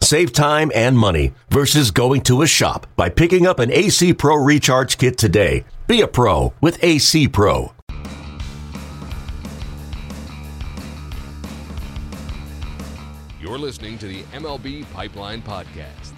Save time and money versus going to a shop by picking up an AC Pro Recharge Kit today. Be a pro with AC Pro. You're listening to the MLB Pipeline Podcast.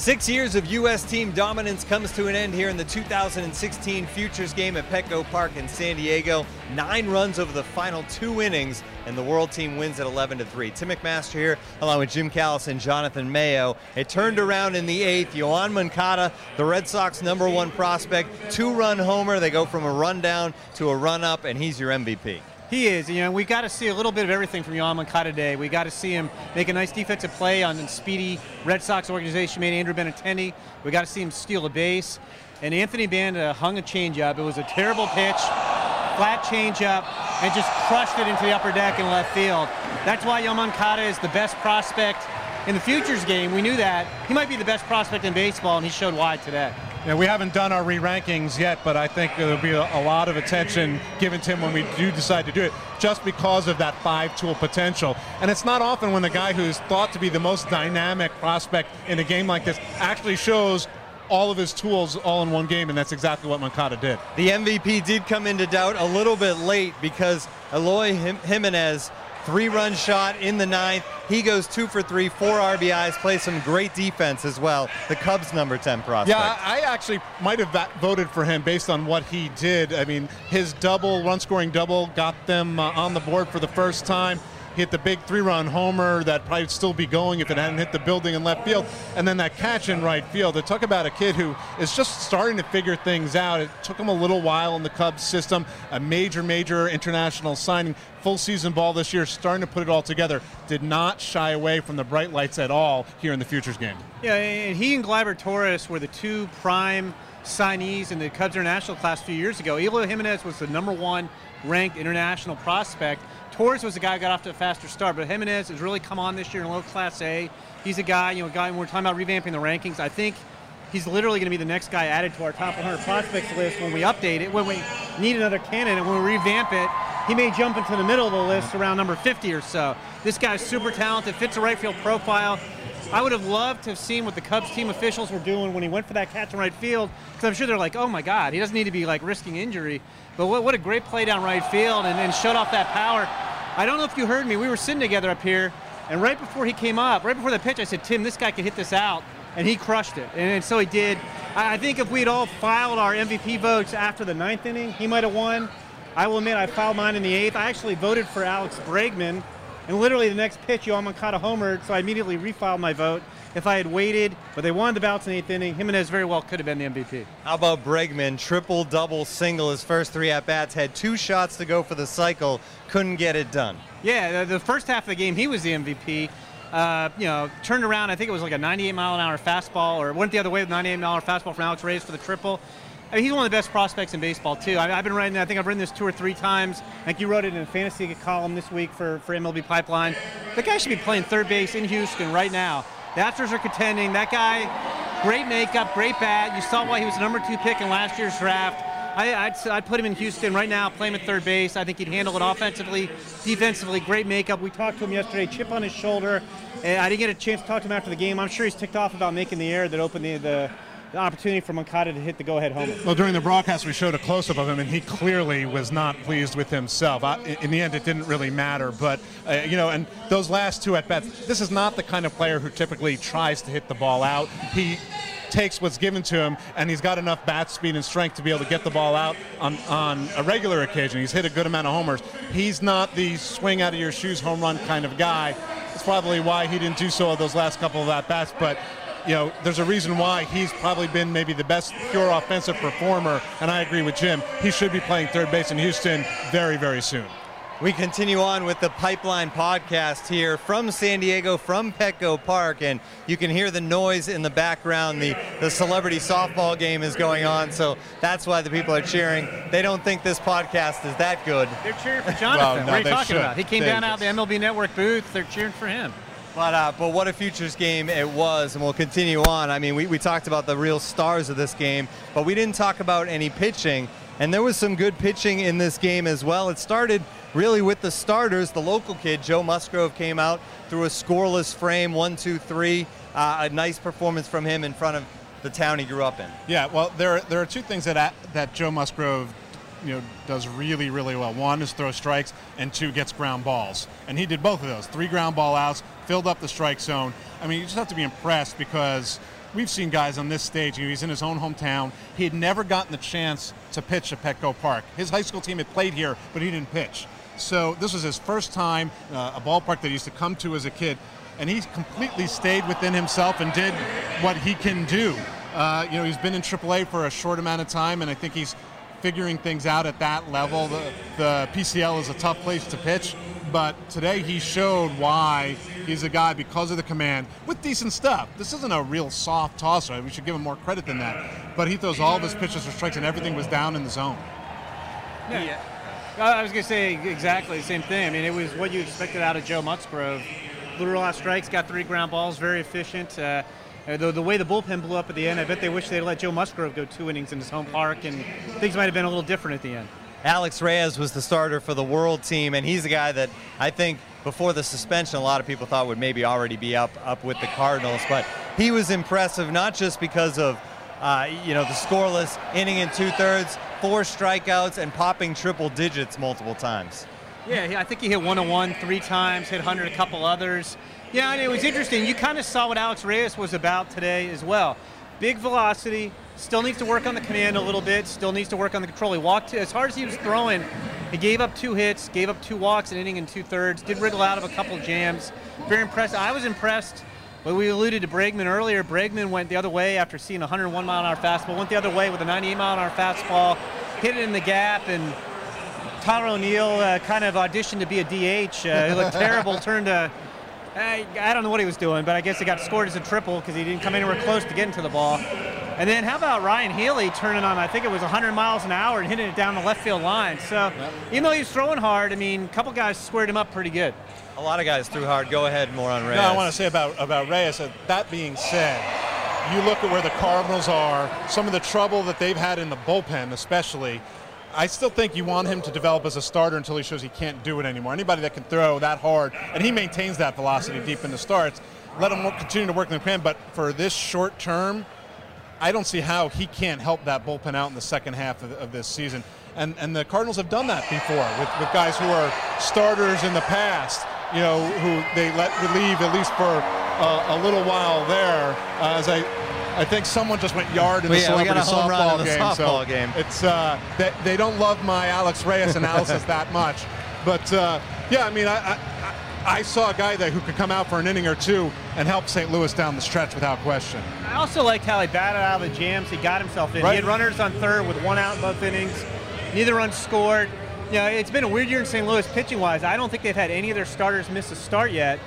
Six years of U.S. team dominance comes to an end here in the 2016 Futures game at Petco Park in San Diego. Nine runs over the final two innings, and the world team wins at 11 to 3. Tim McMaster here, along with Jim Callis and Jonathan Mayo. It turned around in the eighth. Yoan Moncada, the Red Sox number one prospect, two run homer. They go from a run down to a run up, and he's your MVP. He is. You know, we got to see a little bit of everything from Moncada today. We got to see him make a nice defensive play on the speedy Red Sox organization made Andrew Benintendi. We got to see him steal a base. And Anthony Banda hung a changeup. It was a terrible pitch, flat changeup, and just crushed it into the upper deck in left field. That's why Yoan is the best prospect in the futures game. We knew that. He might be the best prospect in baseball, and he showed why today. Yeah, we haven't done our re-rankings yet, but I think there'll be a, a, lot of attention given to him when we do decide to do it, just because of that five-tool potential. And it's not often when the guy who's thought to be the most dynamic prospect in a game like this actually shows all of his tools all in one game, and that's exactly what Moncada did. The MVP did come into doubt a little bit late because Eloy Jimenez three-run shot in the ninth. He goes two for three, four RBIs, plays some great defense as well. The Cubs' number 10 prospect. Yeah, I actually might have voted for him based on what he did. I mean, his double, run-scoring double, got them uh, on the board for the first time hit the big three-run homer that probably would still be going if it hadn't hit the building in left field, and then that catch in right field. To talk about a kid who is just starting to figure things out. It took him a little while in the Cubs system, a major, major international signing, full season ball this year, starting to put it all together. Did not shy away from the bright lights at all here in the futures game. Yeah, and he and Gleyber Torres were the two prime signees in the Cubs international class a few years ago. Eloy Jimenez was the number one ranked international prospect. Torres was the guy who got off to a faster start, but Jimenez has really come on this year in low Class A. He's a guy, you know, guy. When we're talking about revamping the rankings, I think he's literally going to be the next guy added to our top 100 prospects list when we update it. When we need another candidate, when we revamp it, he may jump into the middle of the list around number 50 or so. This guy's super talented, fits a right field profile. I would have loved to have seen what the Cubs team officials were doing when he went for that catch in right field, because I'm sure they're like, oh my God, he doesn't need to be like risking injury. But what, what a great play down right field and then shut off that power. I don't know if you heard me. We were sitting together up here, and right before he came up, right before the pitch, I said, Tim, this guy could hit this out. And he crushed it. And, and so he did. I, I think if we'd all filed our MVP votes after the ninth inning, he might have won. I will admit I filed mine in the eighth. I actually voted for Alex Bregman. And literally the next pitch, Yoan Moncada homered, so I immediately refiled my vote if I had waited, but they wanted the balance in the eighth inning. Jimenez very well could have been the MVP. How about Bregman? Triple, double, single. His first three at bats had two shots to go for the cycle, couldn't get it done. Yeah, the first half of the game, he was the MVP. Uh, you know, turned around. I think it was like a 98 mile an hour fastball, or went the other way with 98 mile an hour fastball from Alex Reyes for the triple. I mean, he's one of the best prospects in baseball too. I, have been writing. I think I've written this two or three times. I think you wrote it in a fantasy column this week for, for MLB Pipeline. The guy should be playing third base in Houston right now. The Astros are contending. That guy, great makeup, great bat. You saw why he was the number two pick in last year's draft. I, would I'd put him in Houston right now, play him at third base. I think he'd handle it offensively, defensively, great makeup. We talked to him yesterday, chip on his shoulder. And I didn't get a chance to talk to him after the game. I'm sure he's ticked off about making the error that opened the, the the opportunity for Moncada to hit the go-ahead homer. Well, during the broadcast, we showed a close-up of him, and he clearly was not pleased with himself. I, in the end, it didn't really matter, but uh, you know, and those last two at bats, this is not the kind of player who typically tries to hit the ball out. He takes what's given to him, and he's got enough bat speed and strength to be able to get the ball out on, on a regular occasion. He's hit a good amount of homers. He's not the swing out of your shoes home run kind of guy. It's probably why he didn't do so those last couple of at bats, but you know, there's a reason why he's probably been maybe the best pure offensive performer, and I agree with Jim. He should be playing third base in Houston very, very soon. We continue on with the Pipeline podcast here from San Diego, from Petco Park, and you can hear the noise in the background. The, the celebrity softball game is going on, so that's why the people are cheering. They don't think this podcast is that good. They're cheering for Jonathan. Well, no, what are you they talking should. about? He came They down out just- of the MLB Network booth. They're cheering for him. But uh, but what a futures game it was, and we'll continue on. I mean, we, we talked about the real stars of this game, but we didn't talk about any pitching, and there was some good pitching in this game as well. It started really with the starters. The local kid Joe Musgrove came out through a scoreless frame, one, two, three. Uh, a nice performance from him in front of the town he grew up in. Yeah, well, there there are two things that that Joe Musgrove, you know, does really really well. One is throw strikes, and two gets ground balls, and he did both of those. Three ground ball outs, filled up the strike zone. I mean, you just have to be impressed because we've seen guys on this stage. You know, he's in his own hometown. He had never gotten the chance to pitch at Petco Park. His high school team had played here, but he didn't pitch. So this was his first time, uh, a ballpark that he used to come to as a kid, and he completely stayed within himself and did what he can do. Uh, you know, he's been in AAA for a short amount of time, and I think he's figuring things out at that level. The, the PCL is a tough place to pitch, but today he showed why he's a guy because of the command with decent stuff. This isn't a real soft tosser. We should give him more credit than that. But he throws all of his pitches for strikes, and everything was down in the zone. Yeah. I was going to say exactly the same thing. I mean, it was what you expected out of Joe Musgrove. Blew a lot of strikes, got three ground balls, very efficient. Uh, uh, the, the way the bullpen blew up at the end, I bet they wish they'd let Joe Musgrove go two innings in his home park, and things might have been a little different at the end. Alex Reyes was the starter for the world team, and he's a guy that I think before the suspension, a lot of people thought would maybe already be up up with the Cardinals. But he was impressive, not just because of uh, you know the scoreless inning in two thirds, four strikeouts, and popping triple digits multiple times. Yeah, I think he hit 101 three times, hit 100 a couple others. Yeah, and it was interesting. You kind of saw what Alex Reyes was about today as well. Big velocity, still needs to work on the command a little bit, still needs to work on the control. He walked as hard as he was throwing. He gave up two hits, gave up two walks, an inning and two thirds, did wriggle out of a couple jams. Very impressed. I was impressed. But we alluded to Bregman earlier. Bregman went the other way after seeing a 101 mile an hour fastball. Went the other way with a 98 mile an hour fastball, hit it in the gap, and Tyler O'Neill uh, kind of auditioned to be a DH. Uh, he looked terrible, turned to. I, I don't know what he was doing, but I guess he got scored as a triple because he didn't come anywhere close to getting to the ball. And then how about Ryan Healy turning on, I think it was 100 miles an hour and hitting it down the left field line. So even though he was throwing hard, I mean, a couple guys squared him up pretty good. A lot of guys threw hard. Go ahead, more on Reyes. No, I want to say about about Reyes. That, that being said, you look at where the Cardinals are, some of the trouble that they've had in the bullpen, especially. I still think you want him to develop as a starter until he shows he can't do it anymore. Anybody that can throw that hard, and he maintains that velocity deep in the starts, let him continue to work in the command. But for this short term, I don't see how he can't help that bullpen out in the second half of, of this season. And, and the Cardinals have done that before with, with guys who are starters in the past, you know, who they let relieve at least for uh, a little while there. Uh, as I, I think someone just went yard in the Yeah, we got celebrity a home run softball in the game. softball so game. It's uh, they, they don't love my Alex Reyes analysis that much, but uh, yeah, I mean, I, I I saw a guy there who could come out for an inning or two and help St. Louis down the stretch without question. I also liked how he batted out of the jams. He got himself in. Right. He had runners on third with one out in both innings. Neither run scored. You know, it's been a weird year in St. Louis pitching wise. I don't think they've had any of their starters miss a start yet.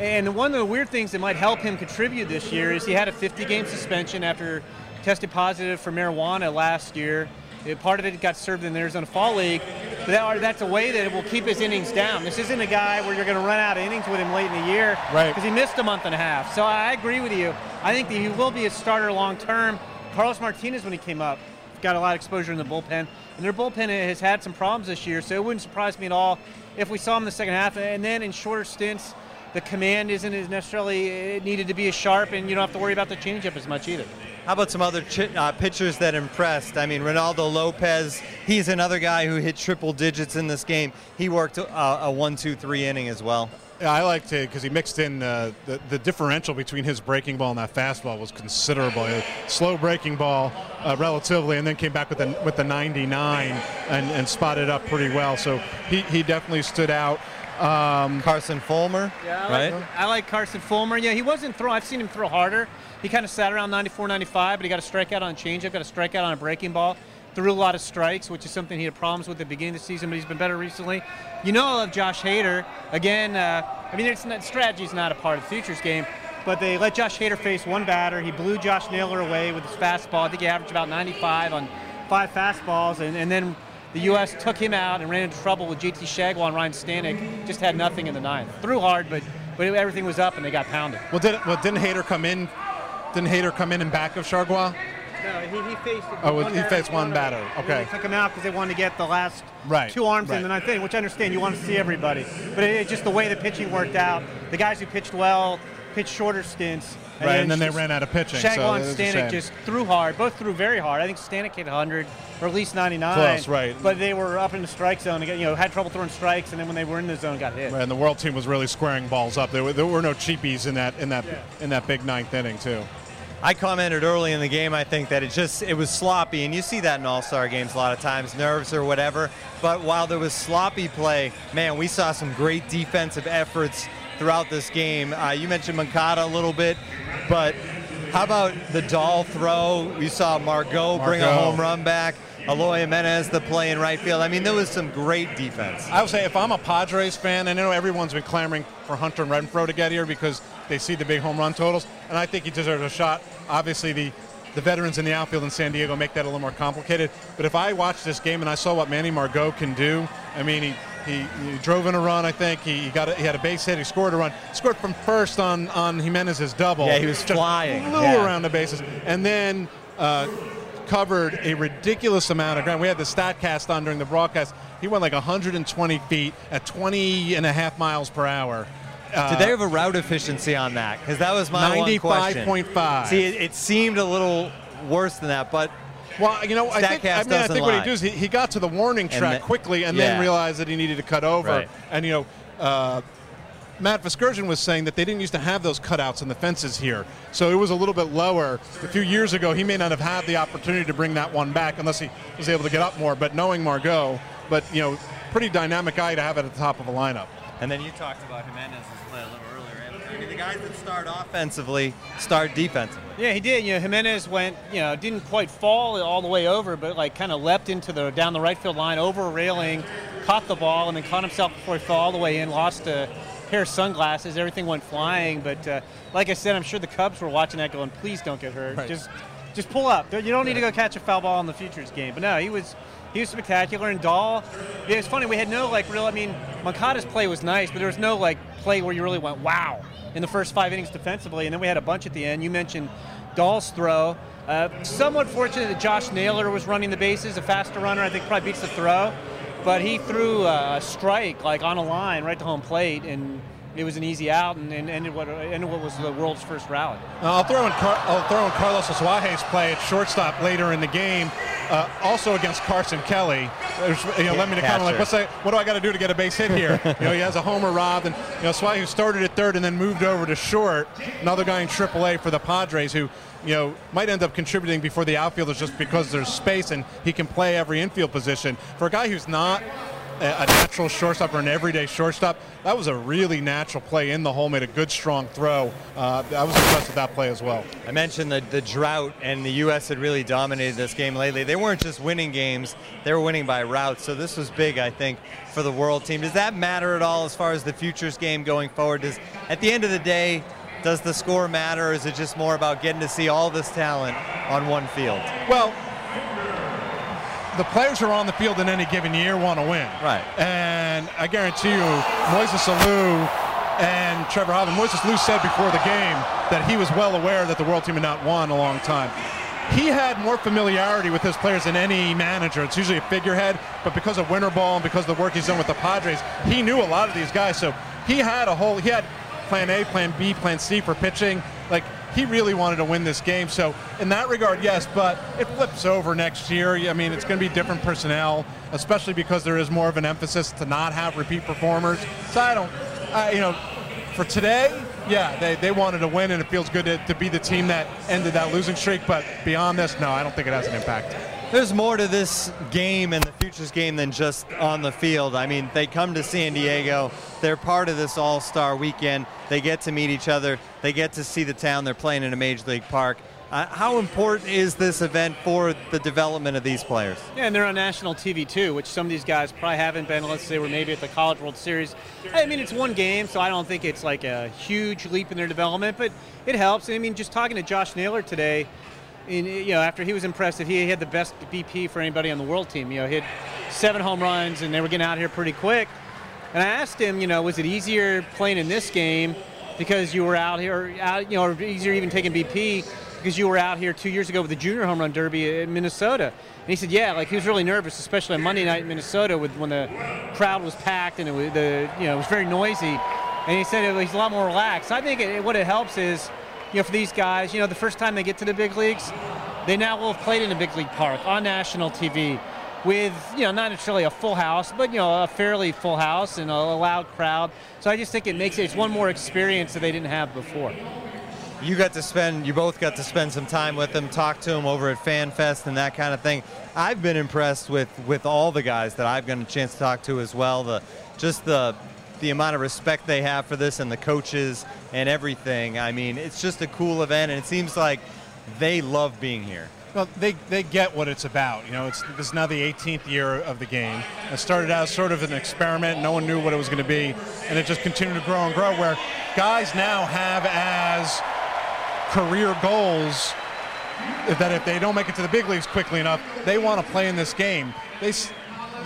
And one of the weird things that might help him contribute this year is he had a 50 game suspension after tested positive for marijuana last year. Uh, Part of it got served in the Arizona Fall League, but that, that's a way that it will keep his innings down. This isn't a guy where you're going to run out of innings with him late in the year Right. because he missed a month and a half. So I agree with you. I think that he will be a starter long term. Carlos Martinez, when he came up, got a lot of exposure in the bullpen, and their bullpen has had some problems this year. So it wouldn't surprise me at all if we saw him in the second half. And then in shorter stints, the command isn't as necessarily needed to be as sharp, and you don't have to worry about the changeup as much either. How about some other chi- uh, pitchers that impressed? I mean, Reynaldo Lopez, he's another guy who hit triple digits in this game. He worked uh, a one, two, three inning as well. Yeah, I liked it because he mixed in uh, the, the differential between his breaking ball and that fastball was considerable. A slow breaking ball, uh, relatively, and then came back with the with the 99 and, and spotted up pretty well. So he, he definitely stood out. Um, Carson Fulmer, Yeah, I right? like, I like Carson Fulmer. Yeah, he wasn't throwing. I've seen him throw harder. He kind of sat around 94, 95, but he got a strikeout on a changeup, got a strikeout on a breaking ball. threw a lot of strikes, which is something he had problems with at the beginning of the season, but he's been better recently. You know, I love Josh Hader. Again, uh, I mean, it's not, strategy is not a part of the futures game, but they let Josh Hader face one batter. He blew Josh Naylor away with his fastball. I think he averaged about 95 on five fastballs, and, and then the U.S. took him out and ran into trouble with JT Chargois and Ryan Stanek. Just had nothing in the ninth. Threw hard, but but everything was up and they got pounded. Well, did well didn't Hader come in? Didn't Hader come in in back of Chargois? No, he, he faced. Oh, well, he faced one batter. Okay. They took him out because they wanted to get the last Right, two arms right. in the ninth inning, which I understand. You want to see everybody, but it, it's just the way the pitching worked out. The guys who pitched well pitched shorter stints. Right, and then they ran out of pitching, so Shagwell it and was a shame. Stanek just threw hard. Both threw very hard. I think Stanek hit 100 or at least 99. Close, right. But they were up in the strike zone. Again, you know, had trouble throwing strikes, and then when they were in the zone, got hit. Right, and the world team was really squaring balls up. There were, there were no cheapies in that in that in that big ninth inning too. I commented early in the game. I think that it just it was sloppy, and you see that in All Star games a lot of times, nerves or whatever. But while there was sloppy play, man, we saw some great defensive efforts throughout this game. Uh, you mentioned Moncada a little bit, but how about the Dahl throw? We saw Margot, bring a home run back. Eloy Jimenez the play in right field. I mean, there was some great defense. I would say if I'm a Padres fan, and I know everyone's been clamoring for Hunter and Renfroe to get here because they see the big home run totals, and I think he deserves a shot. Obviously, the the veterans in the outfield in San Diego make that a little more complicated. But if I watched this game and I saw what Manny Margot can do, I mean, he. He, he drove in a run. I think he, he got a, he had a base hit. He scored a run. Scored from first on on Jimenez's double. Yeah, he was Just flying. Flew Yeah. around the bases, and then uh, covered a ridiculous amount of ground. We had the StatCast on during the broadcast. He went like 120 feet at 20 and a half miles per hour. Uh, Did they have a route efficiency on that? Because that was my one question. 95.5. See, it, it seemed a little worse than that, but Well, you know, I think, I, mean, I doesn't think what lie. he do is he, he got to the warning track then- quickly and yeah. then realized that he needed to cut over. Right. And, you know, uh, Matt Vasgersian was saying that they didn't used to have those cutouts in the fences here. So it was a little bit lower. A few years ago, he may not have had the opportunity to bring that one back unless he was able to get up more. But knowing Margot, but, you know, pretty dynamic guy to have at the top of a lineup. and then you talked about Jimenez's play a little earlier. I mean, the guys that start offensively start defensively. Yeah, he did. You know, Jimenez went, you know, didn't quite fall all the way over, but like kind of leapt into the down the right field line, over a railing, caught the ball, and then caught himself before he fell all the way in. Lost a pair of sunglasses. Everything went flying. But uh, like I said, I'm sure the Cubs were watching that, going, "Please don't get hurt. Right. Just, just pull up. You don't need to go catch a foul ball in the futures game." But no, he was. He was spectacular, and Dahl. Yeah, it's funny. We had no like real. I mean, Moncada's play was nice, but there was no like play where you really went wow in the first five innings defensively, and then we had a bunch at the end. You mentioned Dahl's throw. Uh, somewhat fortunate that Josh Naylor was running the bases, a faster runner. I think probably beats the throw, but he threw a strike like on a line right to home plate, and it was an easy out, and, and ended what ended what was the world's first rally. Uh, I'll throw in Car- I'll throw in Carlos Asuaje's play at shortstop later in the game, uh, also against Carson Kelly. There's, you know, let me to comment like, what's that, what do I got to do to get a base hit here? you know, he has a homer robbed, and you know, Asuaje started at third and then moved over to short. Another guy in AAA for the Padres who. You know, might end up contributing before the outfielders just because there's space and he can play every infield position. For a guy who's not a natural shortstop or an everyday shortstop, that was a really natural play in the hole, made a good strong throw. Uh, I was impressed with that play as well. I mentioned the, the drought, and the U.S. had really dominated this game lately. They weren't just winning games, they were winning by route. So this was big, I think, for the world team. Does that matter at all as far as the futures game going forward? Does At the end of the day, does the score matter, or is it just more about getting to see all this talent on one field? Well, the players who are on the field in any given year want to win. Right. And I guarantee you, Moises Alou and Trevor Hoffman, Moises Alou said before the game that he was well aware that the world team had not won a long time. He had more familiarity with his players than any manager. It's usually a figurehead, but because of winter ball and because of the work he's done with the Padres, he knew a lot of these guys. So he had a whole, he had plan A, plan B, plan C for pitching. Like he really wanted to win this game. So in that regard, yes, but it flips over next year. I mean, it's going to be different personnel, especially because there is more of an emphasis to not have repeat performers. So I don't, I, you know, for today, yeah, they, they wanted to win, and it feels good to, to be the team that ended that losing streak. But beyond this, no, I don't think it has an impact. There's more to this game and the futures game than just on the field. I mean, they come to San Diego. They're part of this All Star weekend. They get to meet each other. They get to see the town. They're playing in a major league park. Uh, how important is this event for the development of these players? Yeah, and they're on national TV too, which some of these guys probably haven't been unless they were maybe at the College World Series. I mean, it's one game, so I don't think it's like a huge leap in their development, but it helps. I mean, just talking to Josh Naylor today, in, you know, after he was impressive, he had the best BP for anybody on the world team. You know, hit seven home runs, and they were getting out here pretty quick. And I asked him, you know, was it easier playing in this game because you were out here, out, you know, or easier even taking BP because you were out here two years ago with the junior home run derby in Minnesota. And he said, yeah, like he was really nervous, especially on Monday night in Minnesota with, when the crowd was packed and it was, the, you know, it was very noisy. And he said it was a lot more relaxed. I think it, what it helps is, you know, for these guys, you know, the first time they get to the big leagues, they now will have played in a big league park on national TV with, you know, not necessarily a full house, but, you know, a fairly full house and a loud crowd. So I just think it makes it, it's one more experience that they didn't have before you got to spend, you both got to spend some time with them, talk to them over at FanFest and that kind of thing. I've been impressed with with all the guys that I've gotten a chance to talk to as well. The just the the amount of respect they have for this and the coaches and everything. I mean, it's just a cool event, and it seems like they love being here. Well, they, they get what it's about. You know, it's this is now the 18th year of the game. It started out sort of an experiment. No one knew what it was going to be, and it just continued to grow and grow. Where guys now have as career goals that if they don't make it to the big leagues quickly enough, they want to play in this game. They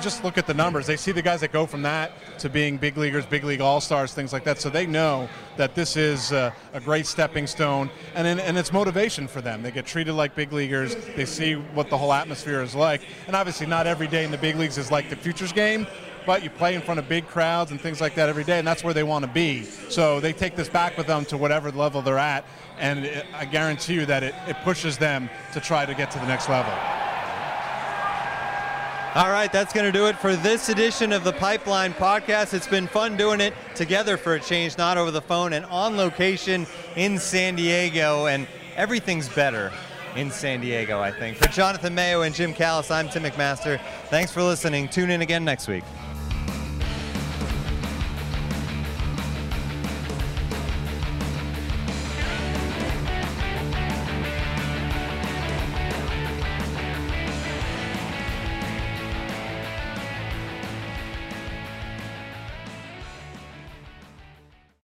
just look at the numbers. They see the guys that go from that to being big leaguers, big league all stars, things like that. So they know that this is a, a great stepping stone, and and it's motivation for them. They get treated like big leaguers. They see what the whole atmosphere is like, and obviously not every day in the big leagues is like the futures game but you play in front of big crowds and things like that every day, and that's where they want to be. So they take this back with them to whatever level they're at, and it, I guarantee you that it, it pushes them to try to get to the next level. All right, that's going to do it for this edition of the Pipeline Podcast. It's been fun doing it together for a change, not over the phone and on location in San Diego, and everything's better in San Diego, I think. For Jonathan Mayo and Jim Callis, I'm Tim McMaster. Thanks for listening. Tune in again next week.